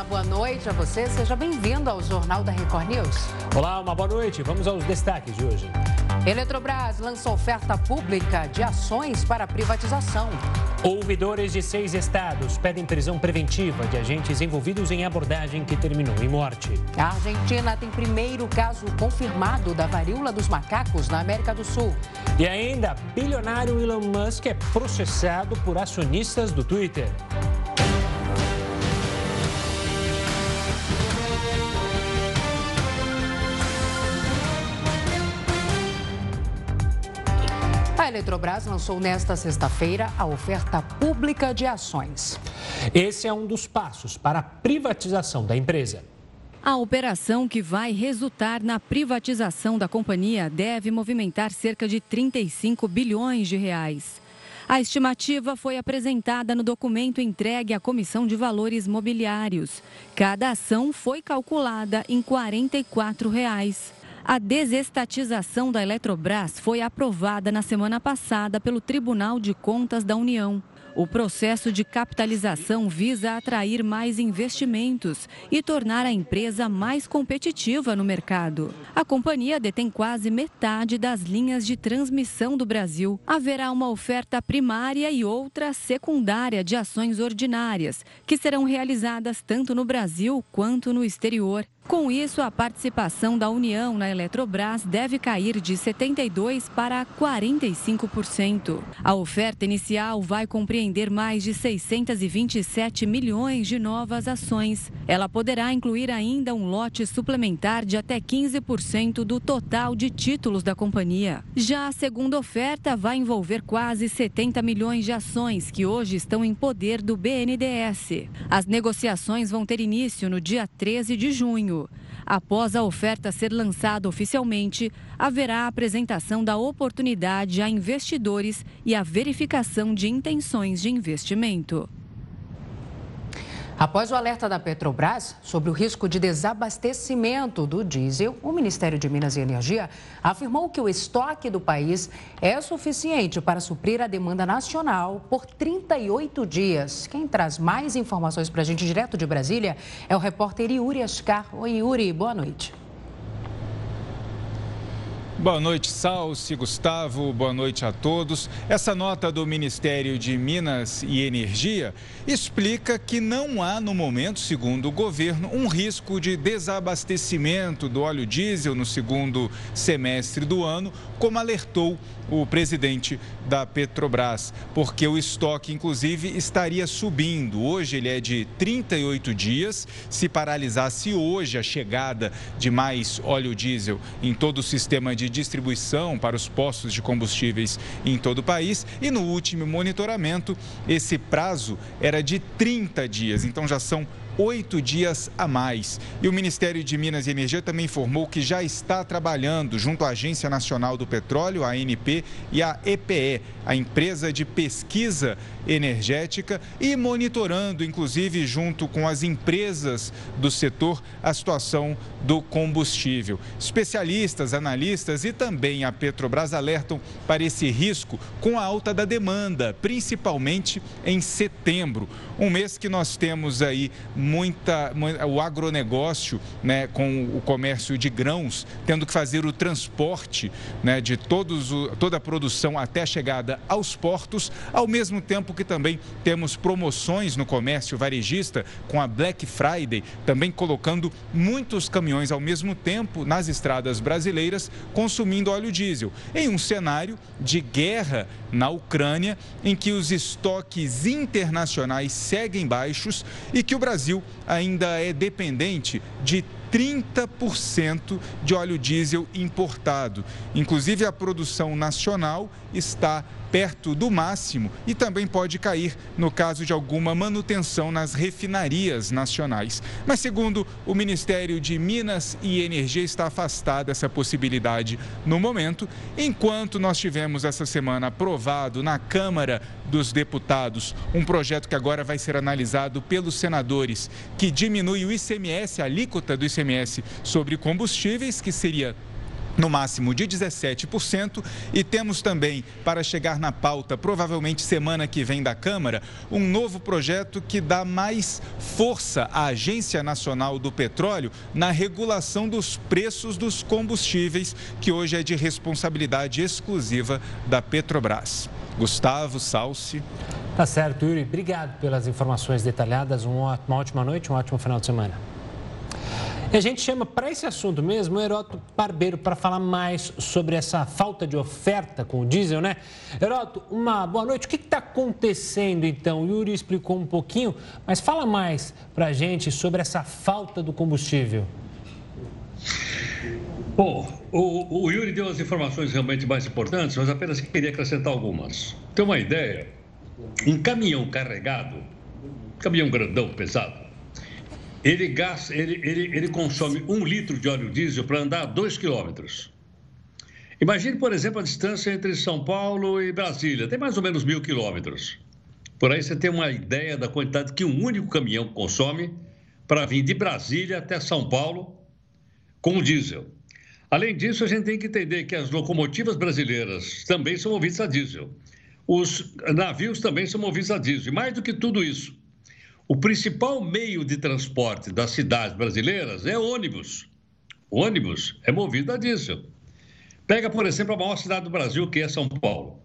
Olá, boa noite a você. Seja bem-vindo ao Jornal da Record News. Olá, uma boa noite. Vamos aos destaques de hoje. Eletrobras lança oferta pública de ações para privatização. Ouvidores de seis estados pedem prisão preventiva de agentes envolvidos em abordagem que terminou em morte. A Argentina tem primeiro caso confirmado da varíola dos macacos na América do Sul. E ainda, bilionário Elon Musk é processado por acionistas do Twitter. Eletrobras lançou nesta sexta-feira a oferta pública de ações. Esse é um dos passos para a privatização da empresa. A operação que vai resultar na privatização da companhia deve movimentar cerca de 35 bilhões de reais. A estimativa foi apresentada no documento entregue à Comissão de Valores Mobiliários. Cada ação foi calculada em 44 reais. A desestatização da Eletrobras foi aprovada na semana passada pelo Tribunal de Contas da União. O processo de capitalização visa atrair mais investimentos e tornar a empresa mais competitiva no mercado. A companhia detém quase metade das linhas de transmissão do Brasil. Haverá uma oferta primária e outra secundária de ações ordinárias, que serão realizadas tanto no Brasil quanto no exterior. Com isso, a participação da União na Eletrobras deve cair de 72% para 45%. A oferta inicial vai compreender mais de 627 milhões de novas ações. Ela poderá incluir ainda um lote suplementar de até 15% do total de títulos da companhia. Já a segunda oferta vai envolver quase 70 milhões de ações que hoje estão em poder do BNDES. As negociações vão ter início no dia 13 de junho. Após a oferta ser lançada oficialmente, haverá a apresentação da oportunidade a investidores e a verificação de intenções de investimento. Após o alerta da Petrobras sobre o risco de desabastecimento do diesel, o Ministério de Minas e Energia afirmou que o estoque do país é suficiente para suprir a demanda nacional por 38 dias. Quem traz mais informações para a gente direto de Brasília é o repórter Yuri Ascar. Oi, Yuri, boa noite. Boa noite, Salsi, Gustavo, boa noite a todos. Essa nota do Ministério de Minas e Energia explica que não há, no momento, segundo o governo, um risco de desabastecimento do óleo diesel no segundo semestre do ano, como alertou o presidente da Petrobras, porque o estoque, inclusive, estaria subindo. Hoje ele é de 38 dias. Se paralisasse hoje a chegada de mais óleo diesel em todo o sistema de distribuição para os postos de combustíveis em todo o país. E no último monitoramento, esse prazo era de 30 dias. Então já são oito dias a mais. E o Ministério de Minas e Energia também informou que já está trabalhando junto à Agência Nacional do Petróleo, a ANP, e a EPE, a empresa de pesquisa energética, e monitorando, inclusive, junto com as empresas do setor, a situação do combustível. Especialistas, analistas e também a Petrobras alertam para esse risco com a alta da demanda, principalmente em setembro, um mês que nós temos aí muita, o agronegócio, né, com o comércio de grãos, tendo que fazer o transporte né, de todos o, toda a produção até a chegada aos portos, ao mesmo tempo que também temos promoções no comércio varejista com a Black Friday, também colocando muitos caminhões ao mesmo tempo nas estradas brasileiras consumindo óleo diesel, em um cenário de guerra na Ucrânia, em que os estoques internacionais seguem baixos e que o Brasil ainda é dependente de 30% de óleo diesel importado. Inclusive, a produção nacional está perto do máximo e também pode cair no caso de alguma manutenção nas refinarias nacionais. Mas, segundo o Ministério de Minas e Energia, está afastada essa possibilidade no momento, enquanto nós tivemos essa semana aprovado na Câmara dos Deputados um projeto que agora vai ser analisado pelos senadores, que diminui o ICMS, a alíquota do ICMS sobre combustíveis, que seria no máximo de 17%, e temos também, para chegar na pauta, provavelmente semana que vem da Câmara, um novo projeto que dá mais força à Agência Nacional do Petróleo na regulação dos preços dos combustíveis, que hoje é de responsabilidade exclusiva da Petrobras. Gustavo Salsi. Tá certo, Yuri. Obrigado pelas informações detalhadas. Uma ótima noite, um ótimo final de semana. E a gente chama para esse assunto mesmo o Heroto Barbeiro para falar mais sobre essa falta de oferta com o diesel, né? Heroto, uma boa noite. O que está acontecendo então? O Yuri explicou um pouquinho, mas fala mais para a gente sobre essa falta do combustível. Bom, o, o, Yuri deu as informações realmente mais importantes, mas apenas queria acrescentar algumas. Tem uma ideia: um caminhão carregado, caminhão grandão, pesado, ele, gasta, ele, ele, ele consome um litro de óleo diesel para andar dois quilômetros. Imagine, por exemplo, a distância entre São Paulo e Brasília, tem mais ou menos mil quilômetros. Por aí você tem uma ideia da quantidade que um único caminhão consome para vir de Brasília até São Paulo com diesel. Além disso, a gente tem que entender que as locomotivas brasileiras também são movidas a diesel. Os navios também são movidos a diesel. E mais do que tudo isso, o principal meio de transporte das cidades brasileiras é ônibus. O ônibus é movido a diesel. Pega, por exemplo, a maior cidade do Brasil, que é São Paulo.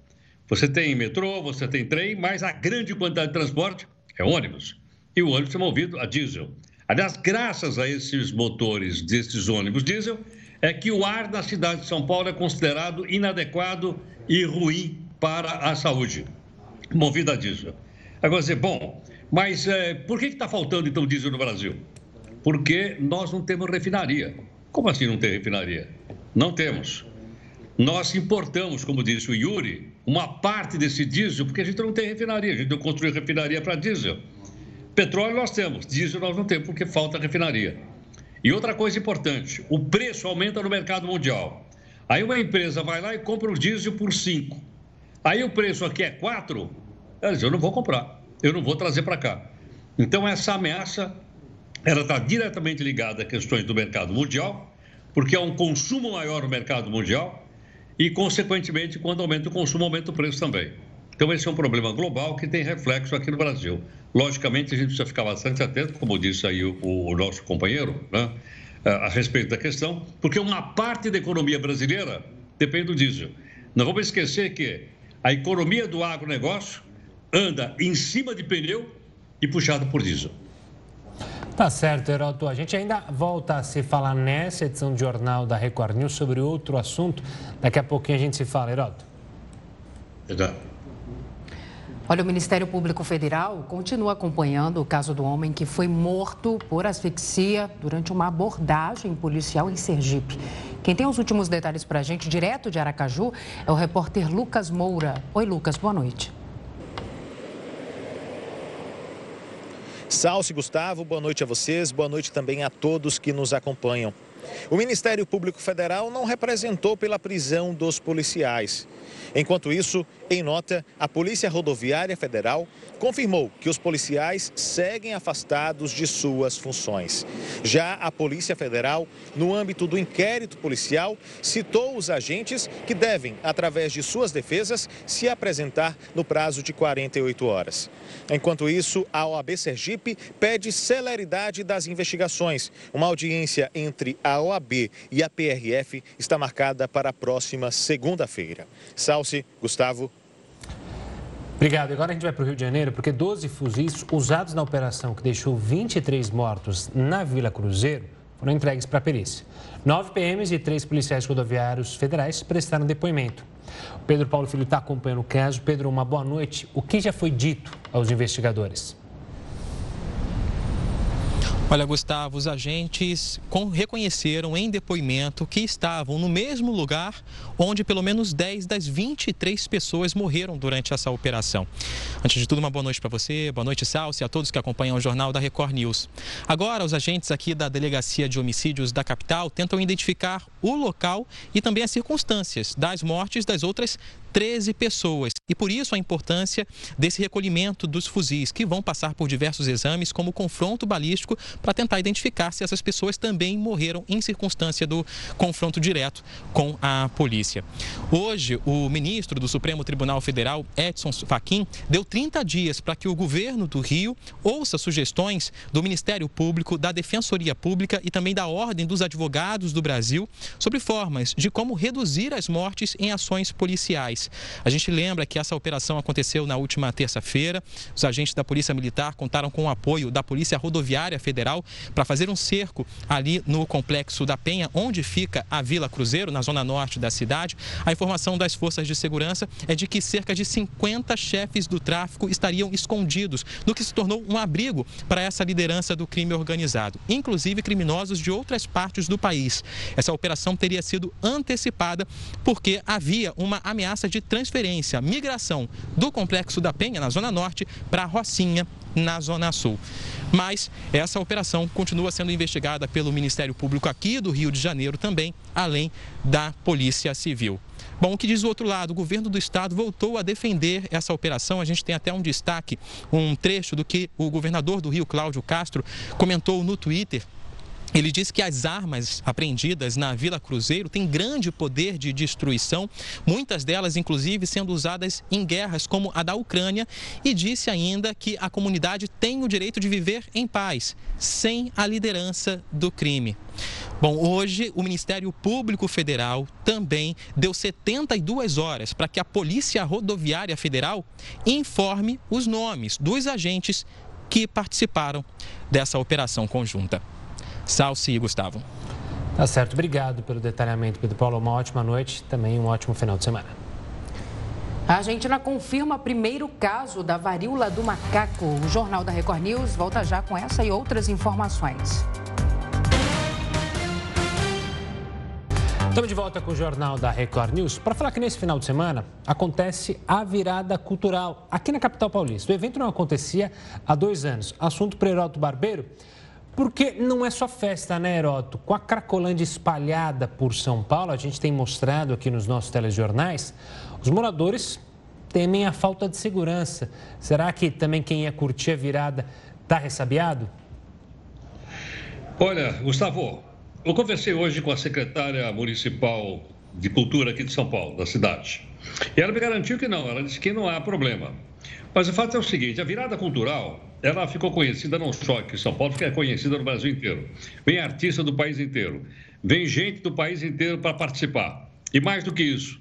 Você tem metrô, você tem trem, mas a grande quantidade de transporte é ônibus. E o ônibus é movido a diesel. Aliás, graças a esses motores desses ônibus diesel, é que o ar da cidade de São Paulo é considerado inadequado e ruim para a saúde, movido a diesel. Agora, dizer, bom, mas é, por que está faltando então diesel no Brasil? Porque nós não temos refinaria. Como assim não tem refinaria? Não temos. Nós importamos, como disse o Yuri, uma parte desse diesel, porque a gente não tem refinaria, a gente não construiu refinaria para diesel. Petróleo nós temos, diesel nós não temos, porque falta refinaria. E outra coisa importante, o preço aumenta no mercado mundial. Aí uma empresa vai lá e compra o diesel por 5. Aí o preço aqui é 4, ela diz, eu não vou comprar eu não vou trazer para cá. Então, essa ameaça ela está diretamente ligada a questões do mercado mundial, porque há um consumo maior no mercado mundial e, consequentemente, quando aumenta o consumo, aumenta o preço também. Então, esse é um problema global que tem reflexo aqui no Brasil. Logicamente, a gente precisa ficar bastante atento, como disse aí o, o nosso companheiro, né, a respeito da questão, porque uma parte da economia brasileira depende do diesel. Não vamos esquecer que a economia do agronegócio anda em cima de pneu e puxado por diesel. Tá certo, Heroto. A gente ainda volta a se falar nessa edição do Jornal da Record News sobre outro assunto. Daqui a pouquinho a gente se fala. Exato. Olha, o Ministério Público Federal continua acompanhando o caso do homem que foi morto por asfixia durante uma abordagem policial em Sergipe. Quem tem os últimos detalhes para a gente, direto de Aracaju, é o repórter Lucas Moura. Oi, Lucas, boa noite. Salce Gustavo, boa noite a vocês, boa noite também a todos que nos acompanham. O Ministério Público Federal não representou pela prisão dos policiais. Enquanto isso, em nota, a Polícia Rodoviária Federal confirmou que os policiais seguem afastados de suas funções. Já a Polícia Federal, no âmbito do inquérito policial, citou os agentes que devem, através de suas defesas, se apresentar no prazo de 48 horas. Enquanto isso, a OAB Sergipe pede celeridade das investigações. Uma audiência entre a OAB e a PRF está marcada para a próxima segunda-feira. Gustavo. Obrigado. Agora a gente vai para o Rio de Janeiro, porque 12 fuzis usados na operação que deixou 23 mortos na Vila Cruzeiro foram entregues para a perícia. Nove PMs e três policiais rodoviários federais prestaram depoimento. O Pedro Paulo Filho está acompanhando o caso. Pedro, uma boa noite. O que já foi dito aos investigadores? Olha, Gustavo, os agentes reconheceram em depoimento que estavam no mesmo lugar onde pelo menos 10 das 23 pessoas morreram durante essa operação. Antes de tudo, uma boa noite para você, boa noite, Salsi, a todos que acompanham o jornal da Record News. Agora, os agentes aqui da Delegacia de Homicídios da capital tentam identificar o local e também as circunstâncias das mortes das outras 13 pessoas. E por isso a importância desse recolhimento dos fuzis, que vão passar por diversos exames, como confronto balístico, para tentar identificar se essas pessoas também morreram em circunstância do confronto direto com a polícia. Hoje, o ministro do Supremo Tribunal Federal, Edson Fachin, deu 30 dias para que o governo do Rio ouça sugestões do Ministério Público, da Defensoria Pública e também da Ordem dos Advogados do Brasil sobre formas de como reduzir as mortes em ações policiais. A gente lembra que essa operação aconteceu na última terça-feira. Os agentes da Polícia Militar contaram com o apoio da Polícia Rodoviária Federal para fazer um cerco ali no complexo da Penha, onde fica a Vila Cruzeiro, na zona norte da cidade. A informação das forças de segurança é de que cerca de 50 chefes do tráfico estariam escondidos no que se tornou um abrigo para essa liderança do crime organizado, inclusive criminosos de outras partes do país. Essa operação teria sido antecipada porque havia uma ameaça de transferência, migração do complexo da Penha, na Zona Norte, para Rocinha, na Zona Sul. Mas essa operação continua sendo investigada pelo Ministério Público aqui do Rio de Janeiro também, além da Polícia Civil. Bom, o que diz o outro lado? O governo do estado voltou a defender essa operação. A gente tem até um destaque, um trecho do que o governador do Rio, Cláudio Castro, comentou no Twitter ele disse que as armas apreendidas na Vila Cruzeiro têm grande poder de destruição, muitas delas, inclusive, sendo usadas em guerras como a da Ucrânia, e disse ainda que a comunidade tem o direito de viver em paz, sem a liderança do crime. Bom, hoje o Ministério Público Federal também deu 72 horas para que a Polícia Rodoviária Federal informe os nomes dos agentes que participaram dessa operação conjunta. Salsi e Gustavo. Tá certo, obrigado pelo detalhamento, Pedro Paulo. Uma ótima noite, também um ótimo final de semana. A Argentina confirma primeiro caso da varíola do macaco. O Jornal da Record News volta já com essa e outras informações. Estamos de volta com o Jornal da Record News para falar que nesse final de semana acontece a virada cultural aqui na capital paulista. O evento não acontecia há dois anos. Assunto para Heroto Barbeiro. Porque não é só festa, né, Heroto? Com a Cracolândia espalhada por São Paulo, a gente tem mostrado aqui nos nossos telejornais, os moradores temem a falta de segurança. Será que também quem ia curtir a virada está ressabiado? Olha, Gustavo, eu conversei hoje com a secretária municipal de cultura aqui de São Paulo, da cidade. E ela me garantiu que não, ela disse que não há problema. Mas o fato é o seguinte: a virada cultural ela ficou conhecida não só aqui em São Paulo, fica conhecida no Brasil inteiro. Vem artista do país inteiro, vem gente do país inteiro para participar. E mais do que isso,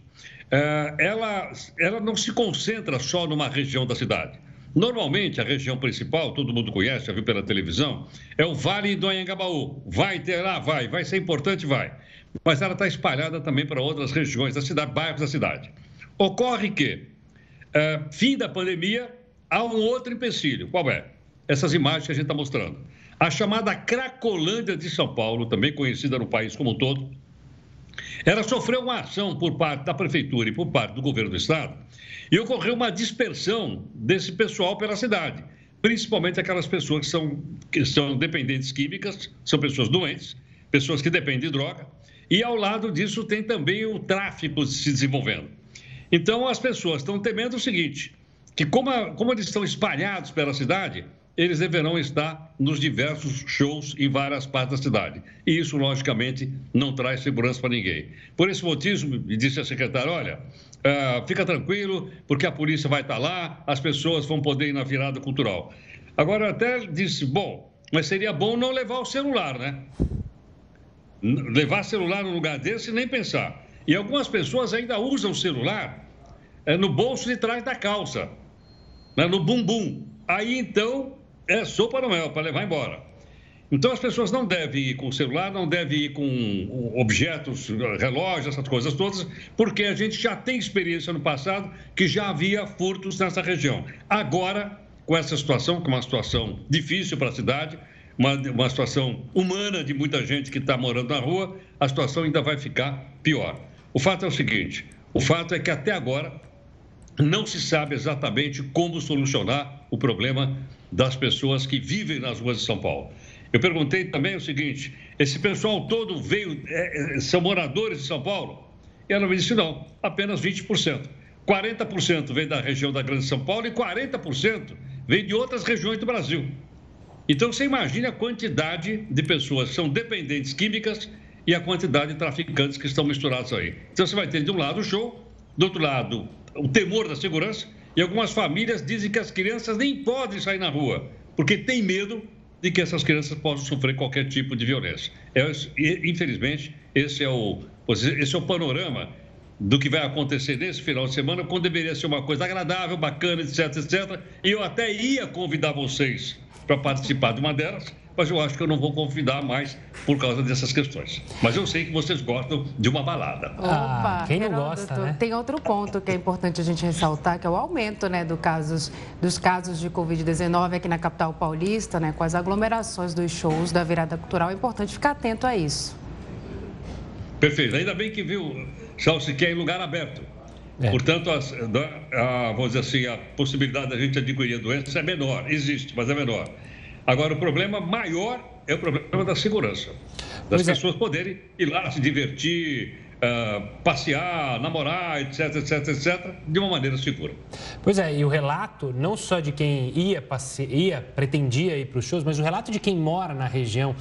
é, ela, ela não se concentra só numa região da cidade. Normalmente, a região principal, todo mundo conhece, já viu pela televisão, é o Vale do Anhangabaú. Vai ter lá, vai, vai ser importante, vai. Mas ela está espalhada também para outras regiões da cidade, bairros da cidade. Ocorre que, é, fim da pandemia, há um outro empecilho. Qual é? essas imagens que a gente está mostrando. A chamada Cracolândia de São Paulo, também conhecida no país como um todo, ela sofreu uma ação por parte da prefeitura e por parte do governo do estado e ocorreu uma dispersão desse pessoal pela cidade, principalmente aquelas pessoas que são, que são dependentes químicas, são pessoas doentes, pessoas que dependem de droga, e ao lado disso tem também o tráfico se desenvolvendo. Então as pessoas estão temendo o seguinte, que como, a, como eles estão espalhados pela cidade, eles deverão estar nos diversos shows em várias partes da cidade. E isso, logicamente, não traz segurança para ninguém. Por esse motivo, disse a secretária: olha, uh, fica tranquilo, porque a polícia vai estar lá, as pessoas vão poder ir na virada cultural. Agora, até disse: bom, mas seria bom não levar o celular, né? Levar celular no lugar desse, nem pensar. E algumas pessoas ainda usam o celular é, no bolso de trás da calça, né, no bumbum. Aí então é sopa no mel para levar embora. Então as pessoas não devem ir com celular, não devem ir com objetos, relógios, essas coisas todas, porque a gente já tem experiência no passado que já havia furtos nessa região. Agora, com essa situação, que é uma situação difícil para a cidade, uma, uma situação humana de muita gente que está morando na rua, a situação ainda vai ficar pior. O fato é o seguinte: o fato é que até agora não se sabe exatamente como solucionar o problema das pessoas que vivem nas ruas de São Paulo. Eu perguntei também o seguinte: esse pessoal todo veio, é, é são moradores de São Paulo? E ela me disse: não, apenas 20%. 40% vem da região da Grande São Paulo e 40% vem de outras regiões do Brasil. Então você imagine a quantidade de pessoas que são dependentes químicas e a quantidade de traficantes que estão misturados aí. Então você vai ter de um lado o show, do outro lado o temor da segurança e algumas famílias dizem que as crianças nem podem sair na rua porque tem medo de que essas crianças possam sofrer qualquer tipo de violência. É, infelizmente, esse é, o, esse é o panorama do que vai acontecer nesse final de semana, quando deveria ser uma coisa agradável, bacana, etc, etc. E eu até ia convidar vocês para participar de uma delas, mas eu acho que eu não vou convidar mais por causa dessas questões. Mas eu sei que vocês gostam de uma balada. Opa, ah, quem não gosta, né? Tem outro ponto que é importante a gente ressaltar, que é o aumento né, do casos, dos casos de Covid-19 aqui na capital paulista, né, com as aglomerações dos shows da virada cultural. É importante ficar atento a isso. Perfeito. Ainda bem que viu, Chelsea, que é em lugar aberto. É. Portanto, a, a, vamos dizer assim, a possibilidade da gente adquirir a doença é menor, existe, mas é menor. Agora, o problema maior é o problema da segurança. Das pois é. pessoas é. poderem ir lá se divertir, uh, passear, namorar, etc, etc, etc, de uma maneira segura. Pois é, e o relato não só de quem ia, passe... ia pretendia ir para os shows, mas o relato de quem mora na região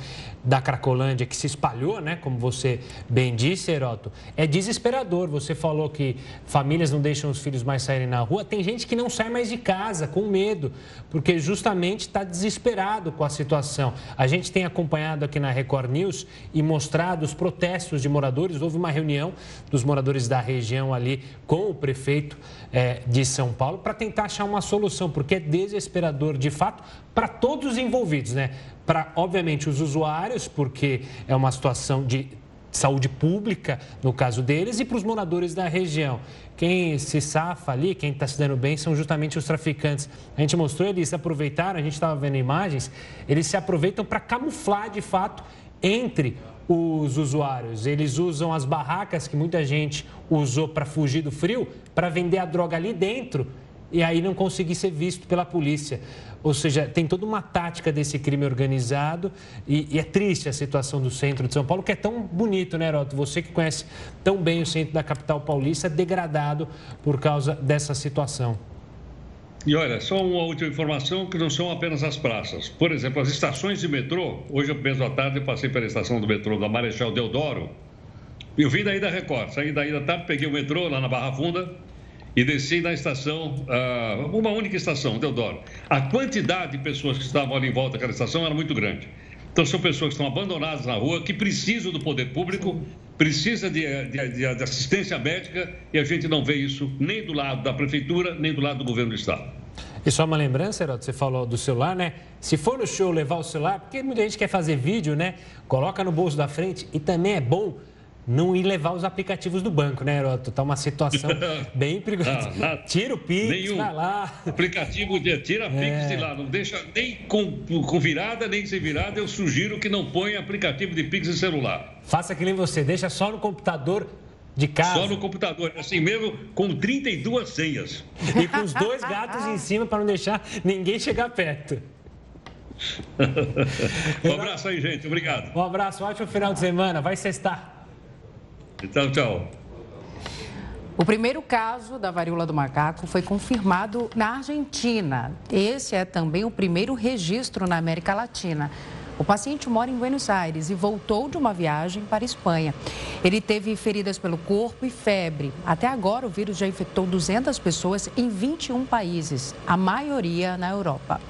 da Cracolândia que se espalhou, né, como você bem disse, Heroto, é desesperador. Você falou que famílias não deixam os filhos mais saírem na rua. Tem gente que não sai mais de casa com medo, porque justamente está desesperado com a situação. A gente tem acompanhado aqui na Record News e mostrado os protestos de moradores. Houve uma reunião dos moradores da região ali com o prefeito é, de São Paulo para tentar achar uma solução, porque é desesperador de fato para todos os envolvidos, né? Para, obviamente, os usuários, porque é uma situação de saúde pública, no caso deles, e para os moradores da região. Quem se safa ali, quem está se dando bem, são justamente os traficantes. A gente mostrou, eles aproveitaram, a gente estava vendo imagens, eles se aproveitam para camuflar, de fato, entre os usuários. Eles usam as barracas que muita gente usou para fugir do frio, para vender a droga ali dentro e aí não conseguir ser visto pela polícia. Ou seja, tem toda uma tática desse crime organizado e, e, é triste a situação do centro de São Paulo, que é tão bonito, né, Heroto? Você que conhece tão bem o centro da capital paulista, degradado por causa dessa situação. E olha, só uma última informação que não são apenas as praças. Por exemplo, as estações de metrô. Hoje, mesmo à tarde, eu passei pela estação do metrô da Marechal Deodoro. Eu vim daí da Record. Saí daí da tarde, peguei o metrô lá na Barra Funda e desci na estação, uh, uma única estação, Deodoro. A quantidade de pessoas que estavam ali em volta daquela estação era muito grande. Então, são pessoas que estão abandonadas na rua, que precisam do poder público, precisam de, de, de, assistência médica, e a gente não vê isso nem do lado da prefeitura, nem do lado do governo do Estado. E só uma lembrança, Heroto, você falou do celular, né? Se for no show levar o celular, porque muita gente quer fazer vídeo, né? Coloca no bolso da frente e também é bom não ir levar os aplicativos do banco, né, Heroto? Tá uma situação bem perigosa. Ah, tira o Pix, nenhum vai lá. Aplicativo de tira é. Pix de lá, não deixa nem com, com virada, nem sem virada. Eu sugiro que não ponha aplicativo de Pix em celular. Faça que nem você, deixa só no computador de casa. Só no computador, assim mesmo, com 32 senhas. E com os dois gatos em cima para não deixar ninguém chegar perto. um abraço aí, gente. Obrigado. Um abraço, ótimo final de semana. Vai sextar. Então, tchau. O primeiro caso da varíola do macaco foi confirmado na Argentina. Esse é também o primeiro registro na América Latina. O paciente mora em Buenos Aires e voltou de uma viagem para a Espanha. Ele teve feridas pelo corpo e febre. Até agora, o vírus já infectou 200 pessoas em 21 países, a maioria na Europa.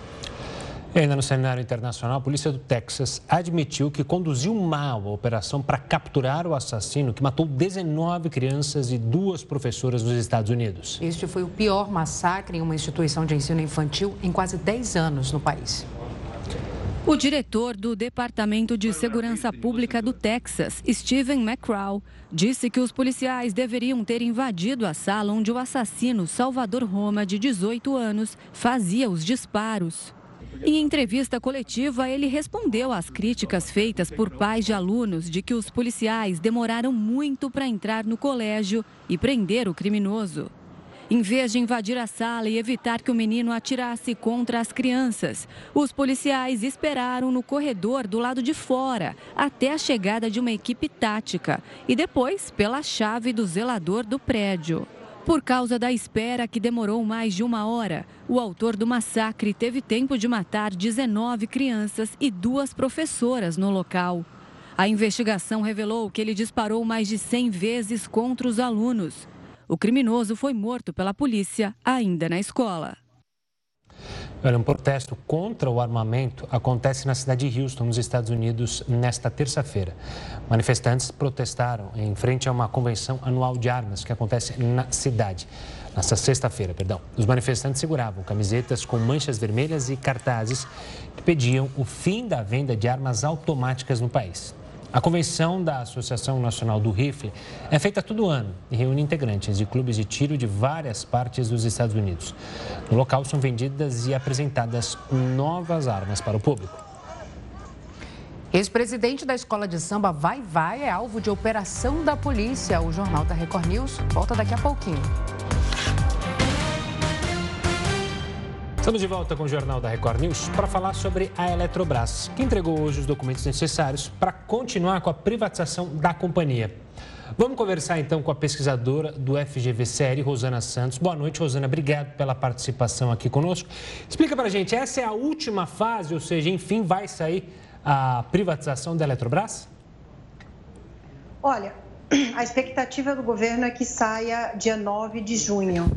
E ainda no cenário internacional, a polícia do Texas admitiu que conduziu mal a operação para capturar o assassino que matou 19 crianças e duas professoras nos Estados Unidos. Este foi o pior massacre em uma instituição de ensino infantil em quase 10 anos no país. O diretor do Departamento de Segurança Pública do Texas, Steven McCraw, disse que os policiais deveriam ter invadido a sala onde o assassino Salvador Roma, de 18 anos, fazia os disparos. Em entrevista coletiva, ele respondeu às críticas feitas por pais de alunos de que os policiais demoraram muito para entrar no colégio e prender o criminoso. Em vez de invadir a sala e evitar que o menino atirasse contra as crianças, os policiais esperaram no corredor do lado de fora até a chegada de uma equipe tática e depois pela chave do zelador do prédio. Por causa da espera que demorou mais de uma hora, o autor do massacre teve tempo de matar 19 crianças e duas professoras no local. A investigação revelou que ele disparou mais de 100 vezes contra os alunos. O criminoso foi morto pela polícia ainda na escola. Olha, um protesto contra o armamento acontece na cidade de Houston, nos Estados Unidos, nesta terça-feira. Manifestantes protestaram em frente a uma convenção anual de armas que acontece na cidade. Nesta sexta-feira, perdão. Os manifestantes seguravam camisetas com manchas vermelhas e cartazes que pediam o fim da venda de armas automáticas no país. A convenção da Associação Nacional do Rifle é feita todo ano e reúne integrantes de clubes de tiro de várias partes dos Estados Unidos. No local são vendidas e apresentadas novas armas para o público. Ex-presidente da escola de samba Vai Vai é alvo de operação da polícia. O jornal da Record News volta daqui a pouquinho. Estamos de volta com o Jornal da Record News para falar sobre a Eletrobras, que entregou hoje os documentos necessários para continuar com a privatização da companhia. Vamos conversar então com a pesquisadora do FGV Série, Rosana Santos. Boa noite, Rosana. Obrigado pela participação aqui conosco. Explica para a gente, essa é a última fase, ou seja, enfim, vai sair a privatização da Eletrobras? Olha, a expectativa do governo é que saia dia 9 de junho.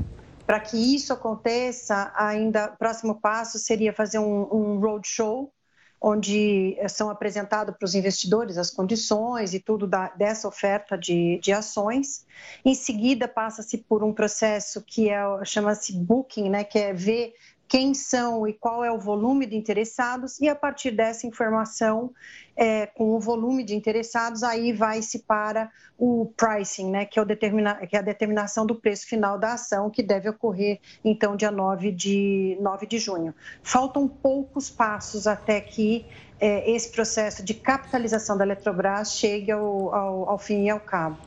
Para que isso aconteça, ainda o próximo passo seria fazer um, um roadshow, onde são apresentados para os investidores as condições e tudo da, dessa oferta de, de ações. Em seguida, passa-se por um processo que é, chama-se booking, né, que é ver quem são e qual é o volume de interessados, e a partir dessa informação, é, com o volume de interessados, aí vai-se para o pricing, né, que, é o determina, que é a determinação do preço final da ação, que deve ocorrer, então, dia 9 de, 9 de junho. Faltam poucos passos até que é, esse processo de capitalização da Eletrobras chegue ao, ao, ao fim e ao cabo.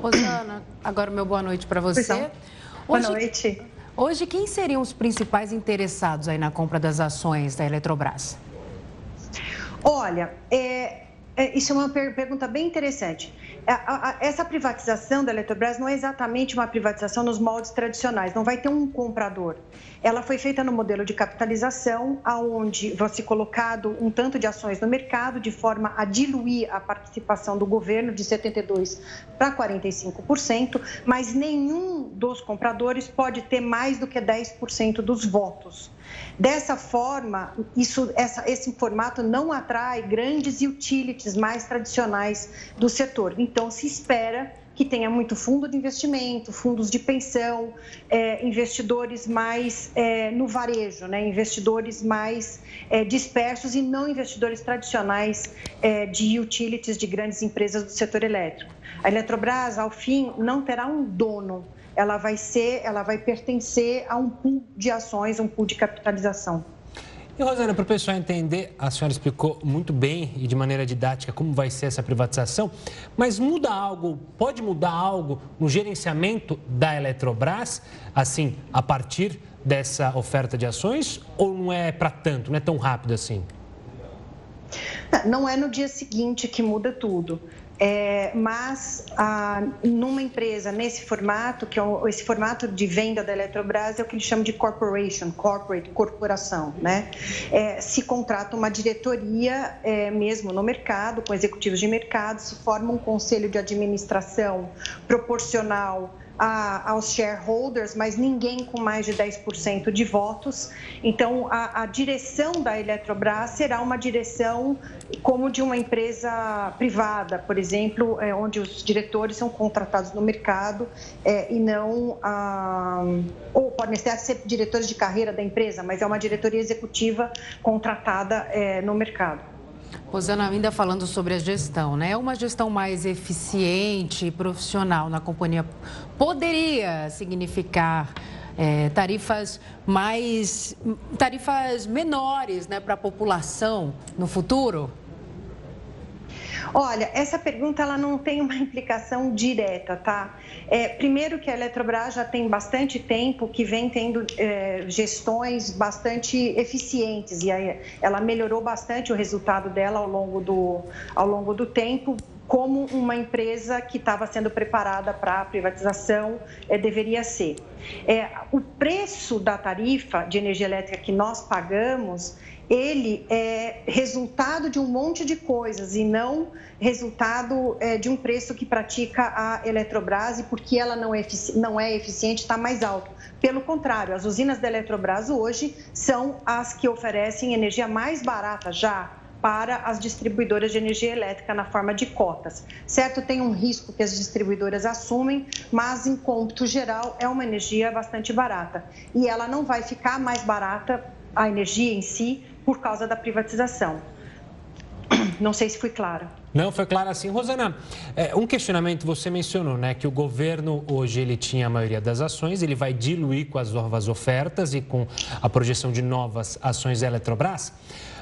Rosana, agora meu boa noite para você. Boa noite. Hoje, quem seriam os principais interessados aí na compra das ações da Eletrobras? Olha, é, é, isso é uma per pergunta bem interessante. A, essa privatização da Eletrobras não é exatamente uma privatização nos moldes tradicionais, não vai ter um comprador. Ela foi feita no modelo de capitalização, aonde vai ser colocado um tanto de ações no mercado, de forma a diluir a participação do governo de 72% para 45%, mas nenhum dos compradores pode ter mais do que 10% dos votos. Dessa forma, isso, essa, esse formato não atrai grandes utilities mais tradicionais do setor. Então, se espera que tenha muito fundo de investimento, fundos de pensão, é, investidores mais é, no varejo, né? investidores mais é, dispersos e não investidores tradicionais é, de utilities de grandes empresas do setor elétrico. A Eletrobras, ao fim, não terá um dono, ela vai ser, ela vai pertencer a um pool de ações, um pool de capitalização. E, Rosana, para o pessoal entender, a senhora explicou muito bem e de maneira didática como vai ser essa privatização, mas muda algo, pode mudar algo no gerenciamento da Eletrobras, assim, a partir dessa oferta de ações, ou não é para tanto, não é tão rápido assim? Não é no dia seguinte que muda tudo. É, mas ah, numa empresa nesse formato, que é o, esse formato de venda da Eletrobras é o que eles chamam de corporation, corporate, corporação, né? É, se contrata uma diretoria é, mesmo no mercado, com executivos de mercado, se forma um conselho de administração proporcional a, aos shareholders, mas ninguém com mais de 10% de votos. Então, a, a, direção da Eletrobras será uma direção como de uma empresa privada, por exemplo, é, onde os diretores são contratados no mercado é, e não. Ah, ou podem ser diretores de carreira da empresa, mas é uma diretoria executiva contratada é, no mercado. Rosana, ainda falando sobre a gestão, né? Uma gestão mais eficiente e profissional na companhia poderia significar é, tarifas mais tarifas menores né, para a população no futuro? Olha, essa pergunta ela não tem uma implicação direta, tá? É, primeiro que a Eletrobras já tem bastante tempo que vem tendo é, gestões bastante eficientes e aí ela melhorou bastante o resultado dela ao longo do, ao longo do tempo, como uma empresa que estava sendo preparada para a privatização é, deveria ser. É, o preço da tarifa de energia elétrica que nós pagamos ele é resultado de um monte de coisas e não resultado é, de um preço que pratica a Eletrobras e porque ela não é, não é eficiente está mais alto. Pelo contrário, as usinas da Eletrobras hoje são as que oferecem energia mais barata já para as distribuidoras de energia elétrica na forma de cotas. Certo, tem um risco que as distribuidoras assumem, mas em cômputo geral é uma energia bastante barata. E ela não vai ficar mais barata, a energia em si, por causa da privatização. Não sei se fui clara. Não, foi claro assim. Rosana, é, um questionamento, você mencionou, né, que o governo hoje ele tinha a maioria das ações, ele vai diluir com as novas ofertas e com a projeção de novas ações da Eletrobras,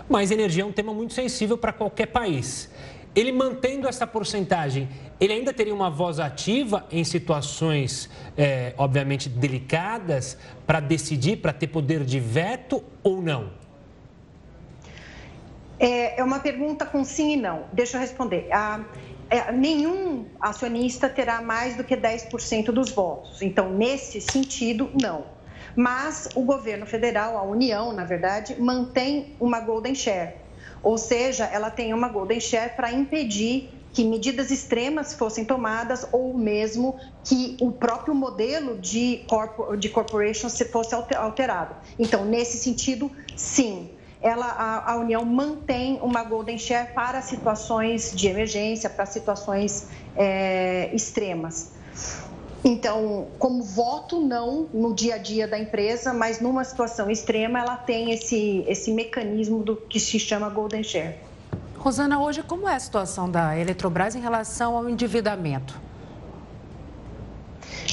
mas energia é um tema muito sensível para qualquer país. Ele mantendo essa porcentagem, ele ainda teria uma voz ativa em situações, é, obviamente, delicadas para decidir, para ter poder de veto ou não? É, é uma pergunta com sim e não. Deixa eu responder. É, nenhum acionista terá mais do que 10% dos votos. Então, nesse sentido, não. Mas o governo federal, a União, na verdade, mantém uma golden share. Ou seja, ela tem uma golden share para impedir que medidas extremas fossem tomadas ou mesmo que o próprio modelo de, corpo, de corporation se fosse alterado. Então, nesse sentido, sim ela, a, a, União mantém uma Golden Share para situações de emergência, para situações é, extremas. Então, como voto, não no dia a dia da empresa, mas numa situação extrema, ela tem esse, esse mecanismo do que se chama Golden Share. Rosana, hoje como é a situação da Eletrobras em relação ao endividamento?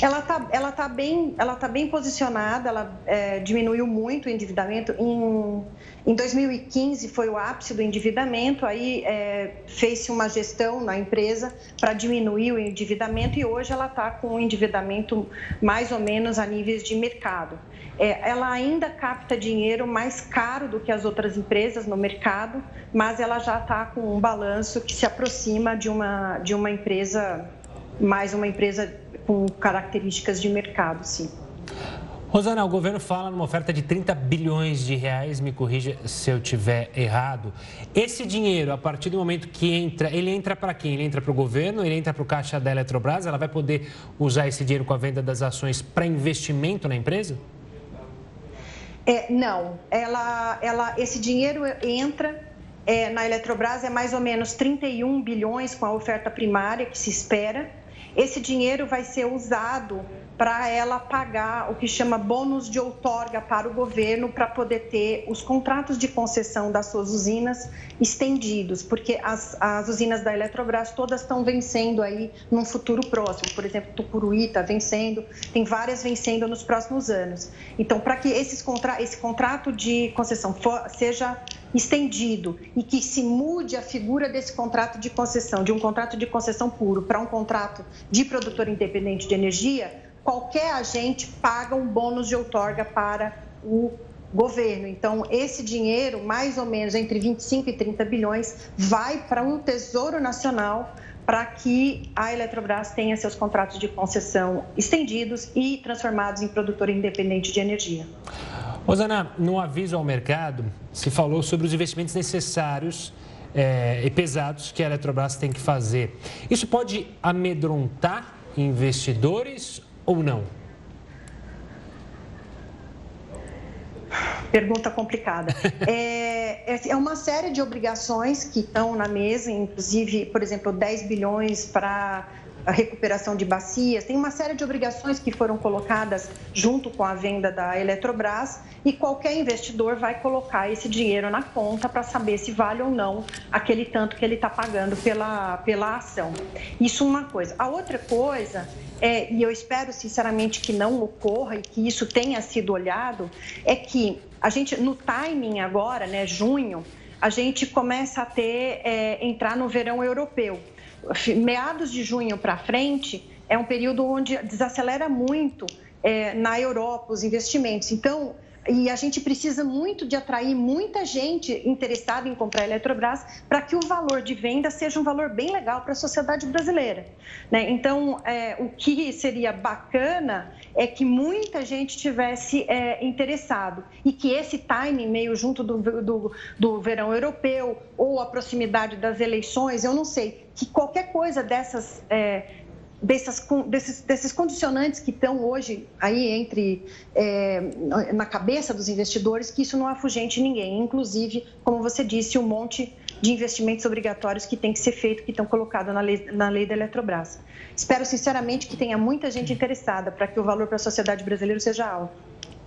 Ela está ela tá bem, ela tá bem posicionada, ela é, diminuiu muito o endividamento. Em, em 2015 foi o ápice do endividamento, aí é, fez-se uma gestão na empresa para diminuir o endividamento e hoje ela está com um endividamento mais ou menos a níveis de mercado. É, ela ainda capta dinheiro mais caro do que as outras empresas no mercado, mas ela já está com um balanço que se aproxima de uma, de uma empresa, mais uma empresa com características de mercado, sim. Rosana, o governo fala numa oferta de 30 bilhões de reais, me corrija se eu tiver errado. Esse dinheiro, a partir do momento que entra, ele entra para quem? Ele entra para o governo, ele entra para o caixa da Eletrobras, ela vai poder usar esse dinheiro com a venda das ações para investimento na empresa? É, não, ela, ela, esse dinheiro entra é, na Eletrobras, é mais ou menos 31 bilhões com a oferta primária que se espera esse dinheiro vai ser usado para ela pagar o que chama bônus de outorga para o governo para poder ter os contratos de concessão das suas usinas estendidos, porque as, as usinas da Eletrobras todas estão vencendo aí num futuro próximo. Por exemplo, Tucuruí está vencendo, tem várias vencendo nos próximos anos. Então, para que esses contra, esse contrato de concessão for, seja estendido e que se mude a figura desse contrato de concessão, de um contrato de concessão puro para um contrato de produtor independente de energia, qualquer agente paga um bônus de outorga para o governo. Então, esse dinheiro, mais ou menos entre 25 e 30 bilhões, vai para um tesouro nacional para que a Eletrobras tenha seus contratos de concessão estendidos e transformados em produtor independente de energia. Rosana, no aviso ao mercado, se falou sobre os investimentos necessários é, e pesados que a Eletrobras tem que fazer. Isso pode amedrontar investidores ou não? Pergunta complicada. É, é, é uma série de obrigações que estão na mesa, inclusive, por exemplo, 10 bilhões para a recuperação de bacias, tem uma série de obrigações que foram colocadas junto com a venda da Eletrobras e qualquer investidor vai colocar esse dinheiro na conta para saber se vale ou não aquele tanto que ele está pagando pela, pela ação. Isso uma coisa. A outra coisa é, e eu espero sinceramente que não ocorra e que isso tenha sido olhado, é que a gente, no timing agora, né, junho, a gente começa a ter, é, entrar no verão europeu. Meados de junho para frente é um período onde desacelera muito é, na Europa os investimentos. Então, e a gente precisa muito de atrair muita gente interessada em comprar a Eletrobras para que o valor de venda seja um valor bem legal para a sociedade brasileira. Né? Então, é, o que seria bacana é que muita gente tivesse é, interessado e que esse timing meio junto do, do, do verão europeu ou a proximidade das eleições, eu não sei, que qualquer coisa dessas é, dessas, desses, desses condicionantes que estão hoje aí entre é, na cabeça dos investidores, que isso não afugente ninguém. Inclusive, como você disse, um monte de investimentos obrigatórios que tem que ser feito, que estão colocados na lei, na lei da Eletrobras. Espero sinceramente que tenha muita gente interessada para que o valor para a sociedade brasileira seja alto.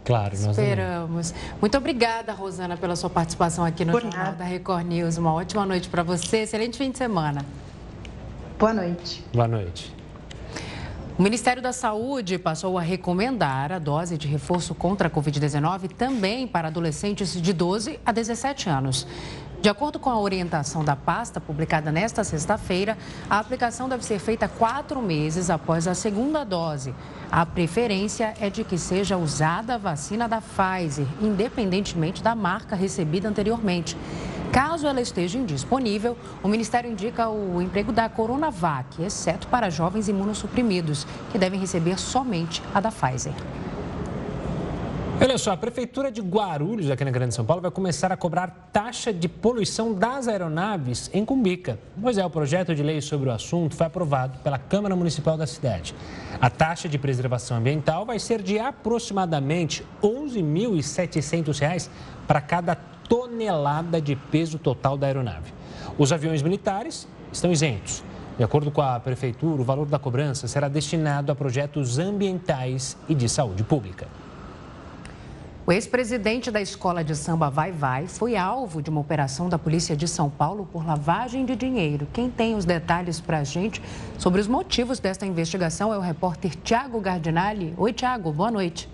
Claro, nós Esperamos. Muito obrigada, Rosana, pela sua participação aqui no Por Jornal nada. da Record News. Uma ótima noite para você. Excelente fim de semana. Boa noite. Boa noite. O Ministério da Saúde passou a recomendar a dose de reforço contra a Covid-19 também para adolescentes de 12 a 17 anos. De acordo com a orientação da pasta publicada nesta sexta-feira, a aplicação deve ser feita quatro meses após a segunda dose. A preferência é de que seja usada a vacina da Pfizer, independentemente da marca recebida anteriormente. Caso ela esteja indisponível, o Ministério indica o emprego da Coronavac, exceto para jovens imunossuprimidos, que devem receber somente a da Pfizer. Olha só, a Prefeitura de Guarulhos, aqui na Grande São Paulo, vai começar a cobrar taxa de poluição das aeronaves em Cumbica. Pois é, o projeto de lei sobre o assunto foi aprovado pela Câmara Municipal da cidade. A taxa de preservação ambiental vai ser de aproximadamente R$ 11.700 para cada tonelada de peso total da aeronave. Os aviões militares estão isentos. De acordo com a Prefeitura, o valor da cobrança será destinado a projetos ambientais e de saúde pública. O ex-presidente da escola de samba Vai Vai foi alvo de uma operação da Polícia de São Paulo por lavagem de dinheiro. Quem tem os detalhes para a gente sobre os motivos desta investigação é o repórter Tiago Gardinali. Oi, Tiago, boa noite.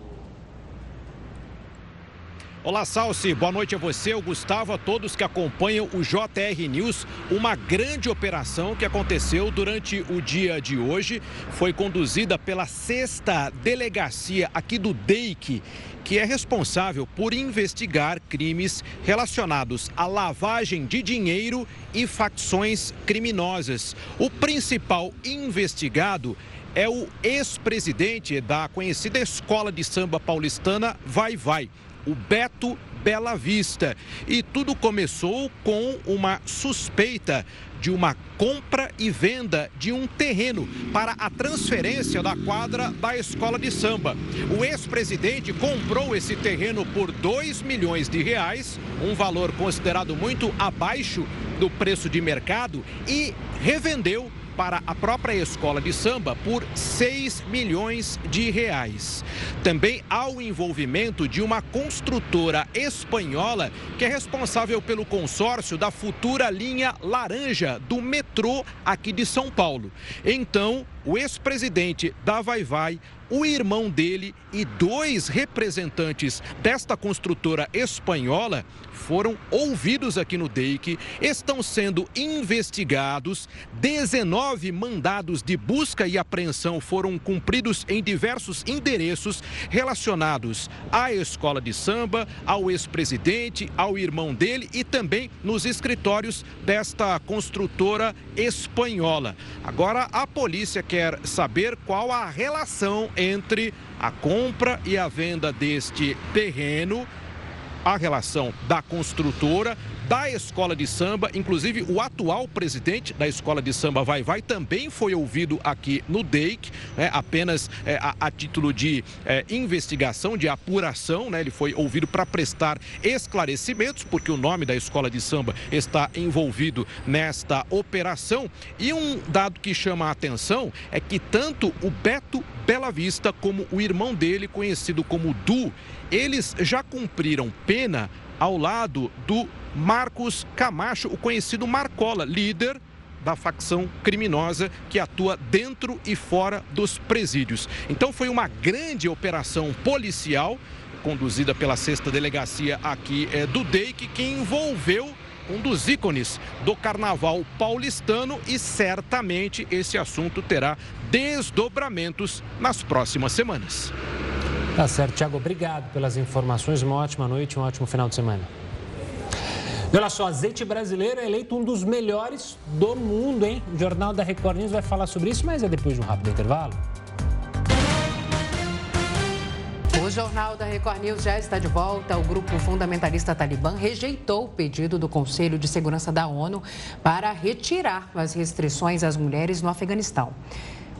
Olá, Salsi. Boa noite a você, o Gustavo, a todos que acompanham o JR News. Uma grande operação que aconteceu durante o dia de hoje foi conduzida pela sexta delegacia aqui do DEIC, que é responsável por investigar crimes relacionados à lavagem de dinheiro e facções criminosas. O principal investigado é o ex-presidente da conhecida escola de samba paulistana Vai Vai o Beto Bela Vista. E tudo começou com uma suspeita de uma compra e venda de um terreno para a transferência da quadra da escola de samba. O ex-presidente comprou esse terreno por 2 milhões de reais, um valor considerado muito abaixo do preço de mercado, e revendeu para a própria escola de samba por 6 milhões de reais. Também há o envolvimento de uma construtora espanhola que é responsável pelo consórcio da futura linha laranja do metrô aqui de São Paulo. Então, o ex-presidente da Vai Vai o irmão dele e dois representantes desta construtora espanhola foram ouvidos aqui no DEIC, estão sendo investigados. 19 mandados de busca e apreensão foram cumpridos em diversos endereços relacionados à escola de samba, ao ex-presidente, ao irmão dele e também nos escritórios desta construtora espanhola. Agora a polícia quer saber qual a relação entre a compra e a venda deste terreno a relação da construtora, da escola de samba, inclusive o atual presidente da escola de samba Vai Vai também foi ouvido aqui no DEIC, né, apenas é, a, a, título de é, investigação, de apuração, né, ele foi ouvido para prestar esclarecimentos, porque o nome da escola de samba está envolvido nesta operação. E um dado que chama a atenção é que tanto o Beto Bela Vista como o irmão dele, conhecido como Du, eles já cumpriram pena ao lado do Marcos Camacho, o conhecido Marcola, líder da facção criminosa que atua dentro e fora dos presídios. Então foi uma grande operação policial conduzida pela sexta delegacia aqui é, do DEIC que envolveu um dos ícones do carnaval paulistano e certamente esse assunto terá desdobramentos nas próximas semanas. Tá certo, Tiago, obrigado pelas informações. Uma ótima noite, um ótimo final de semana. Olha só, azeite brasileiro é eleito um dos melhores do mundo, hein? O Jornal da Record News vai falar sobre isso, mas é depois de um rápido intervalo. O Jornal da Record News já está de volta. O grupo fundamentalista Talibã rejeitou o pedido do Conselho de Segurança da ONU para retirar as restrições às mulheres no Afeganistão.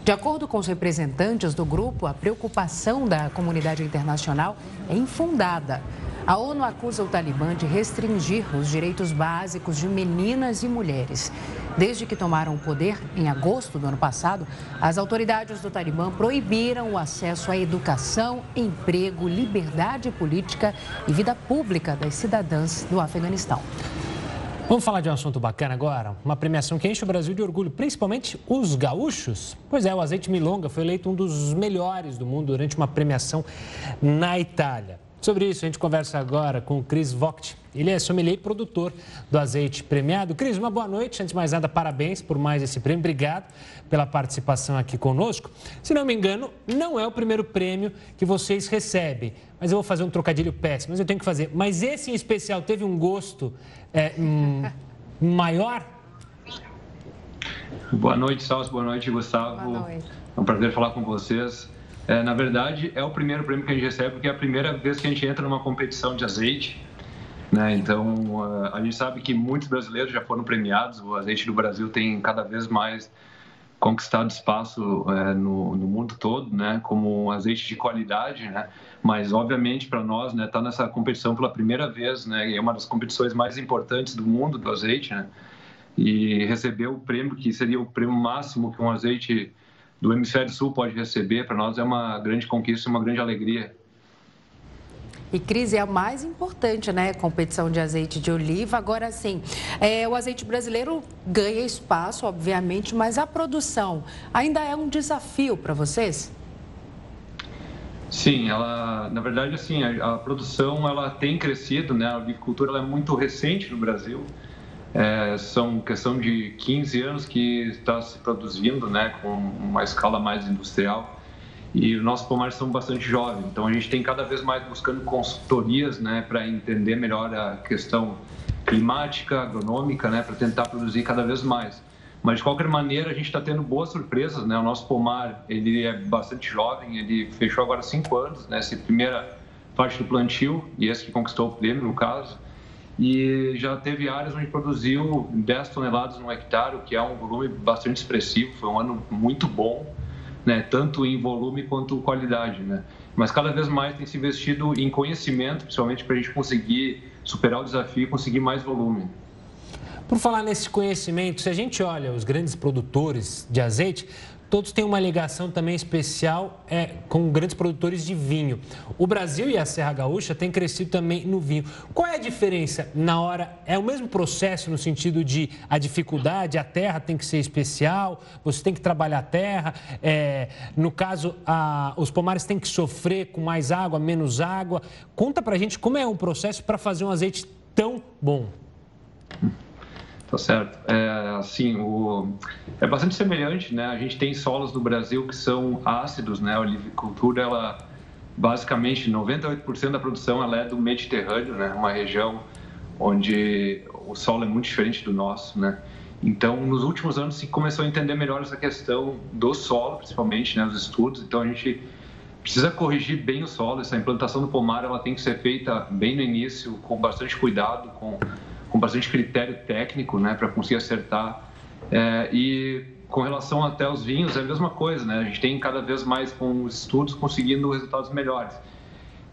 De acordo com os representantes do grupo, a preocupação da comunidade internacional é infundada. A ONU acusa o Talibã de restringir os direitos básicos de meninas e mulheres. Desde que tomaram o poder, em agosto do ano passado, as autoridades do Talibã proibiram o acesso à educação, emprego, liberdade política e vida pública das cidadãs do Afeganistão. Vamos falar de um assunto bacana agora? Uma premiação que enche o Brasil de orgulho, principalmente os gaúchos. Pois é, o azeite Milonga foi eleito um dos melhores do mundo durante uma premiação na Itália. Sobre isso, a gente conversa agora com o Cris Vogt. Ele é sommelier e produtor do azeite premiado. Cris, uma boa noite. Antes de mais nada, parabéns por mais esse prêmio. Obrigado pela participação aqui conosco. Se não me engano, não é o primeiro prêmio que vocês recebem. Mas eu vou fazer um trocadilho péssimo, mas eu tenho que fazer. Mas esse em especial teve um gosto é, um, maior? Boa noite, Salso. Boa noite, Gustavo. Boa noite. É um prazer falar com vocês. É, na verdade, é o primeiro prêmio que a gente recebe, porque é a primeira vez que a gente entra numa competição de azeite. Né? Então, a gente sabe que muitos brasileiros já foram premiados, o azeite do Brasil tem cada vez mais conquistado espaço é, no, no, mundo todo, né, como um azeite de qualidade, né, mas obviamente para nós, né, tá nessa competição pela primeira vez, né, é uma das competições mais importantes do mundo do azeite, né, e receber o prêmio que seria o prêmio máximo que um azeite do hemisfério sul pode receber, para nós é uma grande conquista, uma grande alegria. E crise é a mais importante, né? Competição de azeite de oliva. Agora sim, é, o azeite brasileiro ganha espaço, obviamente, mas a produção ainda é um desafio para vocês? Sim, ela, na verdade, assim, a, a, produção ela tem crescido, né? A agricultura é muito recente no Brasil. É, são questão de 15 anos que está se produzindo, né, com uma escala mais industrial. E os nossos pomares são bastante jovens, então a gente tem cada vez mais buscando consultorias, né, para entender melhor a questão climática, agronômica, né, para tentar produzir cada vez mais. Mas de qualquer maneira a gente está tendo boas surpresas, né? O nosso pomar ele é bastante jovem, ele fechou agora cinco anos, né? Essa primeira parte do plantio e esse que conquistou o prêmio no caso e já teve áreas onde produziu 10 toneladas no hectare, o que é um volume bastante expressivo. Foi um ano muito bom, né? tanto em volume quanto qualidade. Né? Mas cada vez mais tem se investido em conhecimento, principalmente para a gente conseguir superar o desafio e conseguir mais volume. Por falar nesse conhecimento, se a gente olha os grandes produtores de azeite, todos têm uma ligação também especial é, com grandes produtores de vinho. O Brasil e a Serra Gaúcha têm crescido também no vinho. Qual é a diferença na hora? É o mesmo processo no sentido de a dificuldade, a terra tem que ser especial, você tem que trabalhar a terra. É, no caso, a, os pomares têm que sofrer com mais água, menos água. Conta pra gente como é o processo para fazer um azeite tão bom. Tá certo. É, assim, o... é bastante semelhante, né? A gente tem solos no Brasil que são ácidos, né? A olivicultura, ela, basicamente, 98% da produção ela é do Mediterrâneo, né? Uma região onde o solo é muito diferente do nosso, né? Então, nos últimos anos se começou a entender melhor essa questão do solo, principalmente, né? Os estudos. Então, a gente precisa corrigir bem o solo. Essa implantação do pomar, ela tem que ser feita bem no início, com bastante cuidado, com com bastante critério técnico, né, para conseguir acertar. É, e com relação até aos vinhos, é a mesma coisa, né? A gente tem cada vez mais com os estudos conseguindo resultados melhores.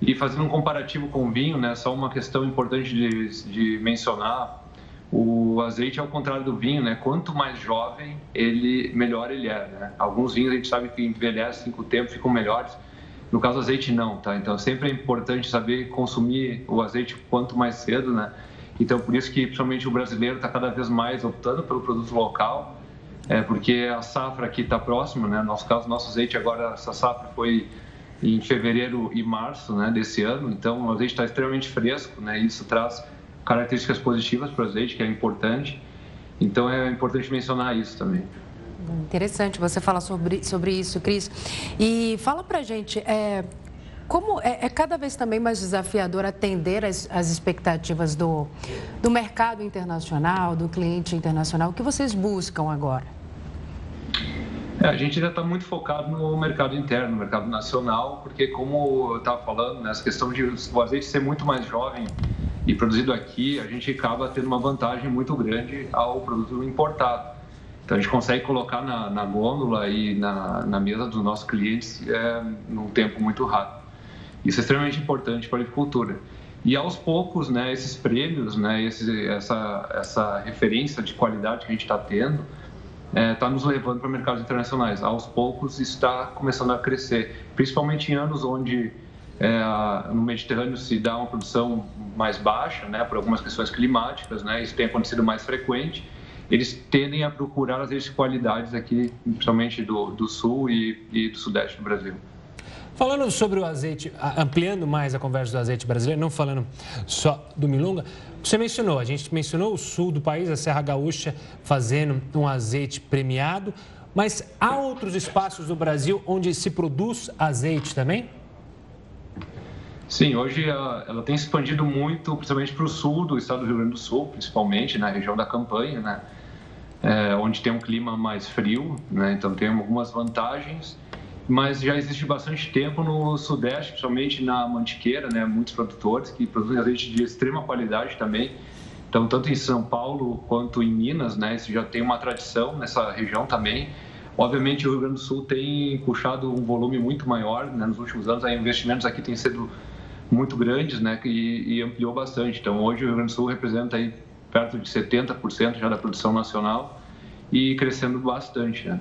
E fazendo um comparativo com o vinho, né, só uma questão importante de, de mencionar, o azeite ao contrário do vinho, né? Quanto mais jovem, ele melhor ele é, né? Alguns vinhos a gente sabe que envelhecem com o tempo, ficam melhores. No caso do azeite não, tá? Então sempre é importante saber consumir o azeite quanto mais cedo, né? Então, por isso que, principalmente, o brasileiro está cada vez mais optando pelo produto local, é, porque a safra aqui está próxima, né? No nosso caso, nosso azeite agora, essa safra foi em fevereiro e março né, desse ano, então o azeite está extremamente fresco, né? Isso traz características positivas para o azeite, que é importante. Então é importante mencionar isso também. Interessante você falar sobre, sobre isso, Cris. E fala para gente, é, como é, é, cada vez também mais desafiador atender as, as expectativas do, do mercado internacional, do cliente internacional? O que vocês buscam agora? É, a gente ainda está muito focado no mercado interno, no mercado nacional, porque como eu estava falando, né, questão de o azeite ser muito mais jovem e produzido aqui, a gente acaba tendo uma vantagem muito grande ao produto importado. Então a gente consegue colocar na, na gôndola e na, na, mesa dos nossos clientes é, num tempo muito rápido. Isso é extremamente importante para a agricultura. E aos poucos, né, esses prêmios, né, esse, essa, essa referência de qualidade que a gente está tendo, está é, tá nos levando para mercados internacionais. Aos poucos está começando a crescer, principalmente em anos onde é, no Mediterrâneo se dá uma produção mais baixa, né, por algumas questões climáticas, né, isso tem acontecido mais frequente. Eles tendem a procurar as qualidades aqui, principalmente do, do sul e, e do sudeste do Brasil. Falando sobre o azeite, ampliando mais a conversa do azeite brasileiro, não falando só do Milunga, você mencionou, a gente mencionou o sul do país, a Serra Gaúcha, fazendo um azeite premiado, mas há outros espaços do Brasil onde se produz azeite também? Sim, hoje ela tem expandido muito, principalmente para o sul do estado do Rio Grande do Sul, principalmente na região da Campanha, né? É, onde tem um clima mais frio, né? então tem algumas vantagens mas já existe bastante tempo no Sudeste, principalmente na Mantiqueira, né? Muitos produtores que produzem azeite de extrema qualidade também. Então, tanto em São Paulo quanto em Minas, né? Isso já tem uma tradição nessa região também. Obviamente, o Rio Grande do Sul tem puxado um volume muito maior né? nos últimos anos. Os investimentos aqui têm sido muito grandes, né? E, e ampliou bastante. Então, hoje o Rio Grande do Sul representa aí perto de 70% já da produção nacional e crescendo bastante, né?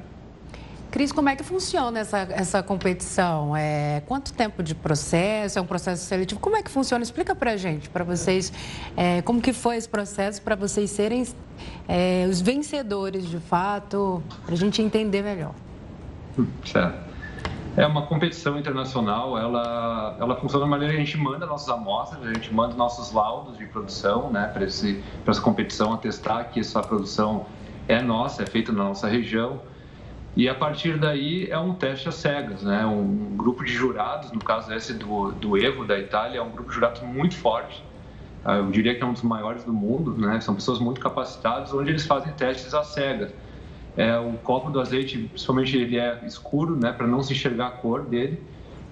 Cris, como é que funciona essa, essa competição? É, quanto tempo de processo? É um processo seletivo? Como é que funciona? Explica para a gente, para vocês, é, como que foi esse processo para vocês serem é, os vencedores, de fato, para a gente entender melhor. Certo. É uma competição internacional, ela, ela funciona da maneira que a gente manda nossas amostras, a gente manda nossos laudos de produção né, para essa competição, atestar que essa produção é nossa, é feita na nossa região e a partir daí é um teste às cegas, né? Um grupo de jurados, no caso esse do, do Evo da Itália, é um grupo de jurados muito forte. Ah, eu diria que é um dos maiores do mundo, né? São pessoas muito capacitadas, onde eles fazem testes às cegas. É, o copo do azeite, principalmente, ele é escuro, né? Para não se enxergar a cor dele.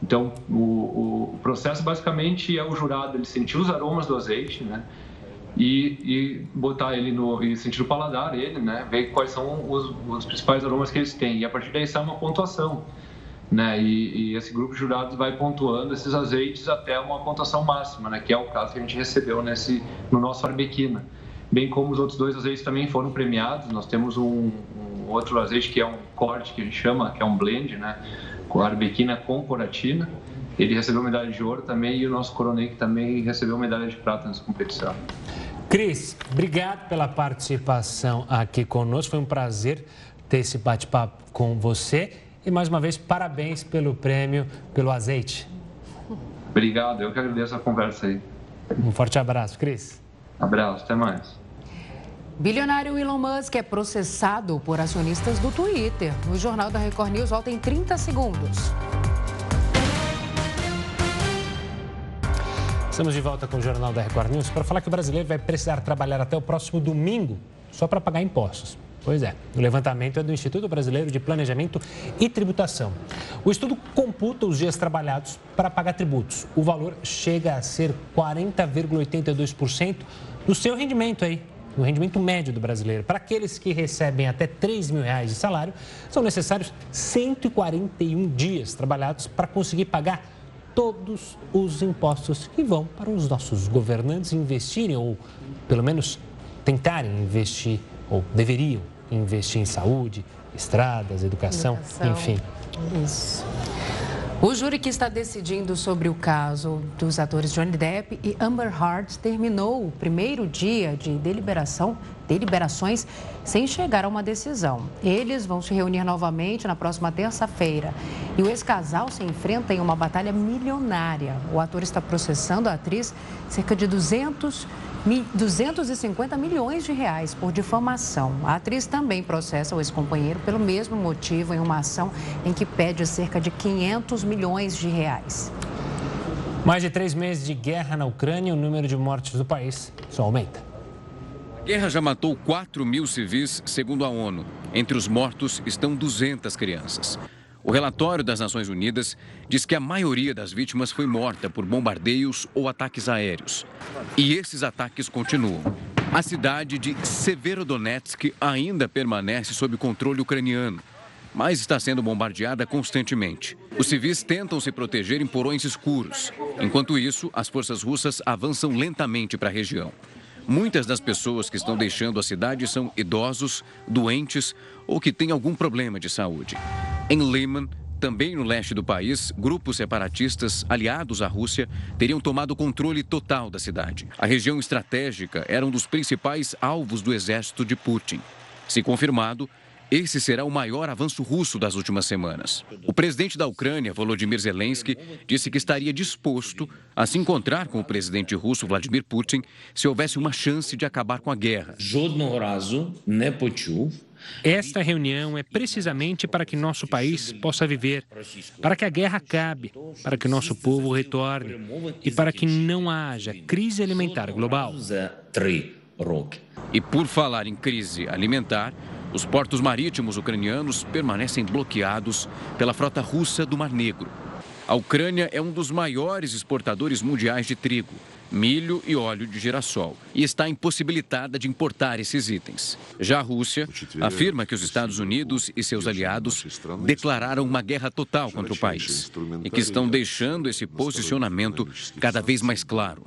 Então, o, o processo basicamente é o jurado ele sentir os aromas do azeite, né? E, e botar ele no e sentir o paladar ele, né? Ver quais são os, os principais aromas que eles têm e a partir daí sai uma pontuação, né? E, e, esse grupo de jurados vai pontuando esses azeites até uma pontuação máxima, né? Que é o caso que a gente recebeu nesse no nosso arbequina. Bem como os outros dois azeites também foram premiados. Nós temos um, um outro azeite que é um corte que a gente chama, que é um blend, né? Com arbequina com coratina. Ele recebeu medalha de ouro também e o nosso Coronel também recebeu medalha de prata nessa competição. Cris, obrigado pela participação aqui conosco. Foi um prazer ter esse bate-papo com você. E mais uma vez, parabéns pelo prêmio, pelo azeite. Obrigado, eu que agradeço a conversa aí. Um forte abraço, Cris. Abraço, até mais. Bilionário Elon Musk é processado por acionistas do Twitter. O Jornal da Record News volta em 30 segundos. Estamos de volta com o Jornal da Record News para falar que o brasileiro vai precisar trabalhar até o próximo domingo só para pagar impostos. Pois é, o levantamento é do Instituto Brasileiro de Planejamento e Tributação. O estudo computa os dias trabalhados para pagar tributos. O valor chega a ser 40,82% do seu rendimento aí, do rendimento médio do brasileiro. Para aqueles que recebem até 3 mil reais de salário, são necessários 141 dias trabalhados para conseguir pagar todos os impostos que vão para os nossos governantes investirem, ou pelo menos tentarem investir, ou deveriam investir em saúde, estradas, educação, educação. enfim. Isso. O júri que está decidindo sobre o caso dos atores Johnny Depp e Amber Heard terminou o primeiro dia de deliberação, deliberações sem chegar a uma decisão. Eles vão se reunir novamente na próxima terça-feira. E o ex-casal se enfrenta em uma batalha milionária. O ator está processando a atriz cerca de 200 250 milhões de reais por difamação. A atriz também processa o ex-companheiro pelo mesmo motivo em uma ação em que pede cerca de 500 milhões de reais. Mais de três meses de guerra na Ucrânia, o número de mortes do país só aumenta. A guerra já matou 4 mil civis, segundo a ONU. Entre os mortos estão 200 crianças. O relatório das Nações Unidas diz que a maioria das vítimas foi morta por bombardeios ou ataques aéreos. E esses ataques continuam. A cidade de Severodonetsk ainda permanece sob controle ucraniano, mas está sendo bombardeada constantemente. Os civis tentam se proteger em porões escuros. Enquanto isso, as forças russas avançam lentamente para a região. Muitas das pessoas que estão deixando a cidade são idosos, doentes ou que têm algum problema de saúde. Em Liman, também no leste do país, grupos separatistas aliados à Rússia teriam tomado controle total da cidade. A região estratégica era um dos principais alvos do exército de Putin. Se confirmado, esse será o maior avanço russo das últimas semanas. O presidente da Ucrânia, Volodymyr Zelensky, disse que estaria disposto a se encontrar com o presidente russo Vladimir Putin se houvesse uma chance de acabar com a guerra. Esta reunião é precisamente para que nosso país possa viver, para que a guerra acabe, para que nosso povo retorne e para que não haja crise alimentar global. E por falar em crise alimentar, os portos marítimos ucranianos permanecem bloqueados pela frota russa do Mar Negro. A Ucrânia é um dos maiores exportadores mundiais de trigo, milho e óleo de girassol e está impossibilitada de importar esses itens. Já a Rússia afirma que os Estados Unidos e seus aliados declararam uma guerra total contra o país e que estão deixando esse posicionamento cada vez mais claro.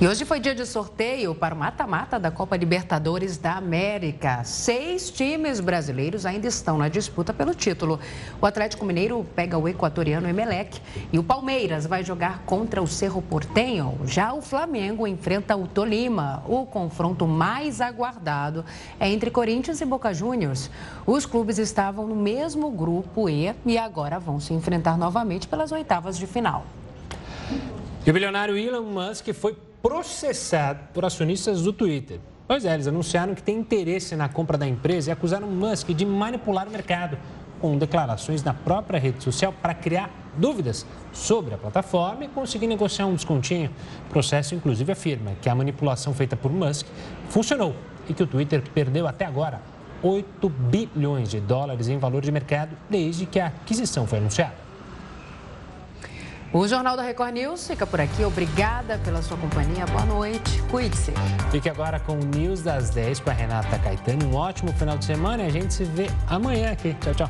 E hoje foi dia de sorteio para o mata-mata da Copa Libertadores da América. Seis times brasileiros ainda estão na disputa pelo título. O Atlético Mineiro pega o equatoriano Emelec e o Palmeiras vai jogar contra o Cerro Portenho. Já o Flamengo enfrenta o Tolima. O confronto mais aguardado é entre Corinthians e Boca Juniors. Os clubes estavam no mesmo grupo E e agora vão se enfrentar novamente pelas oitavas de final. E o bilionário Elon Musk foi processado por acionistas do Twitter. Pois é, eles anunciaram que tem interesse na compra da empresa e acusaram Musk de manipular o mercado com declarações na própria rede social para criar dúvidas sobre a plataforma e conseguir negociar um descontinho. O processo, inclusive, afirma que a manipulação feita por Musk funcionou e que o Twitter perdeu até agora 8 bilhões de dólares em valor de mercado desde que a aquisição foi anunciada. O Jornal da Record News fica por aqui. Obrigada pela sua companhia. Boa noite. Cuide-se. Fique agora com o News das 10 com a Renata Caetano. Um ótimo final de semana e a gente se vê amanhã aqui. Tchau, tchau.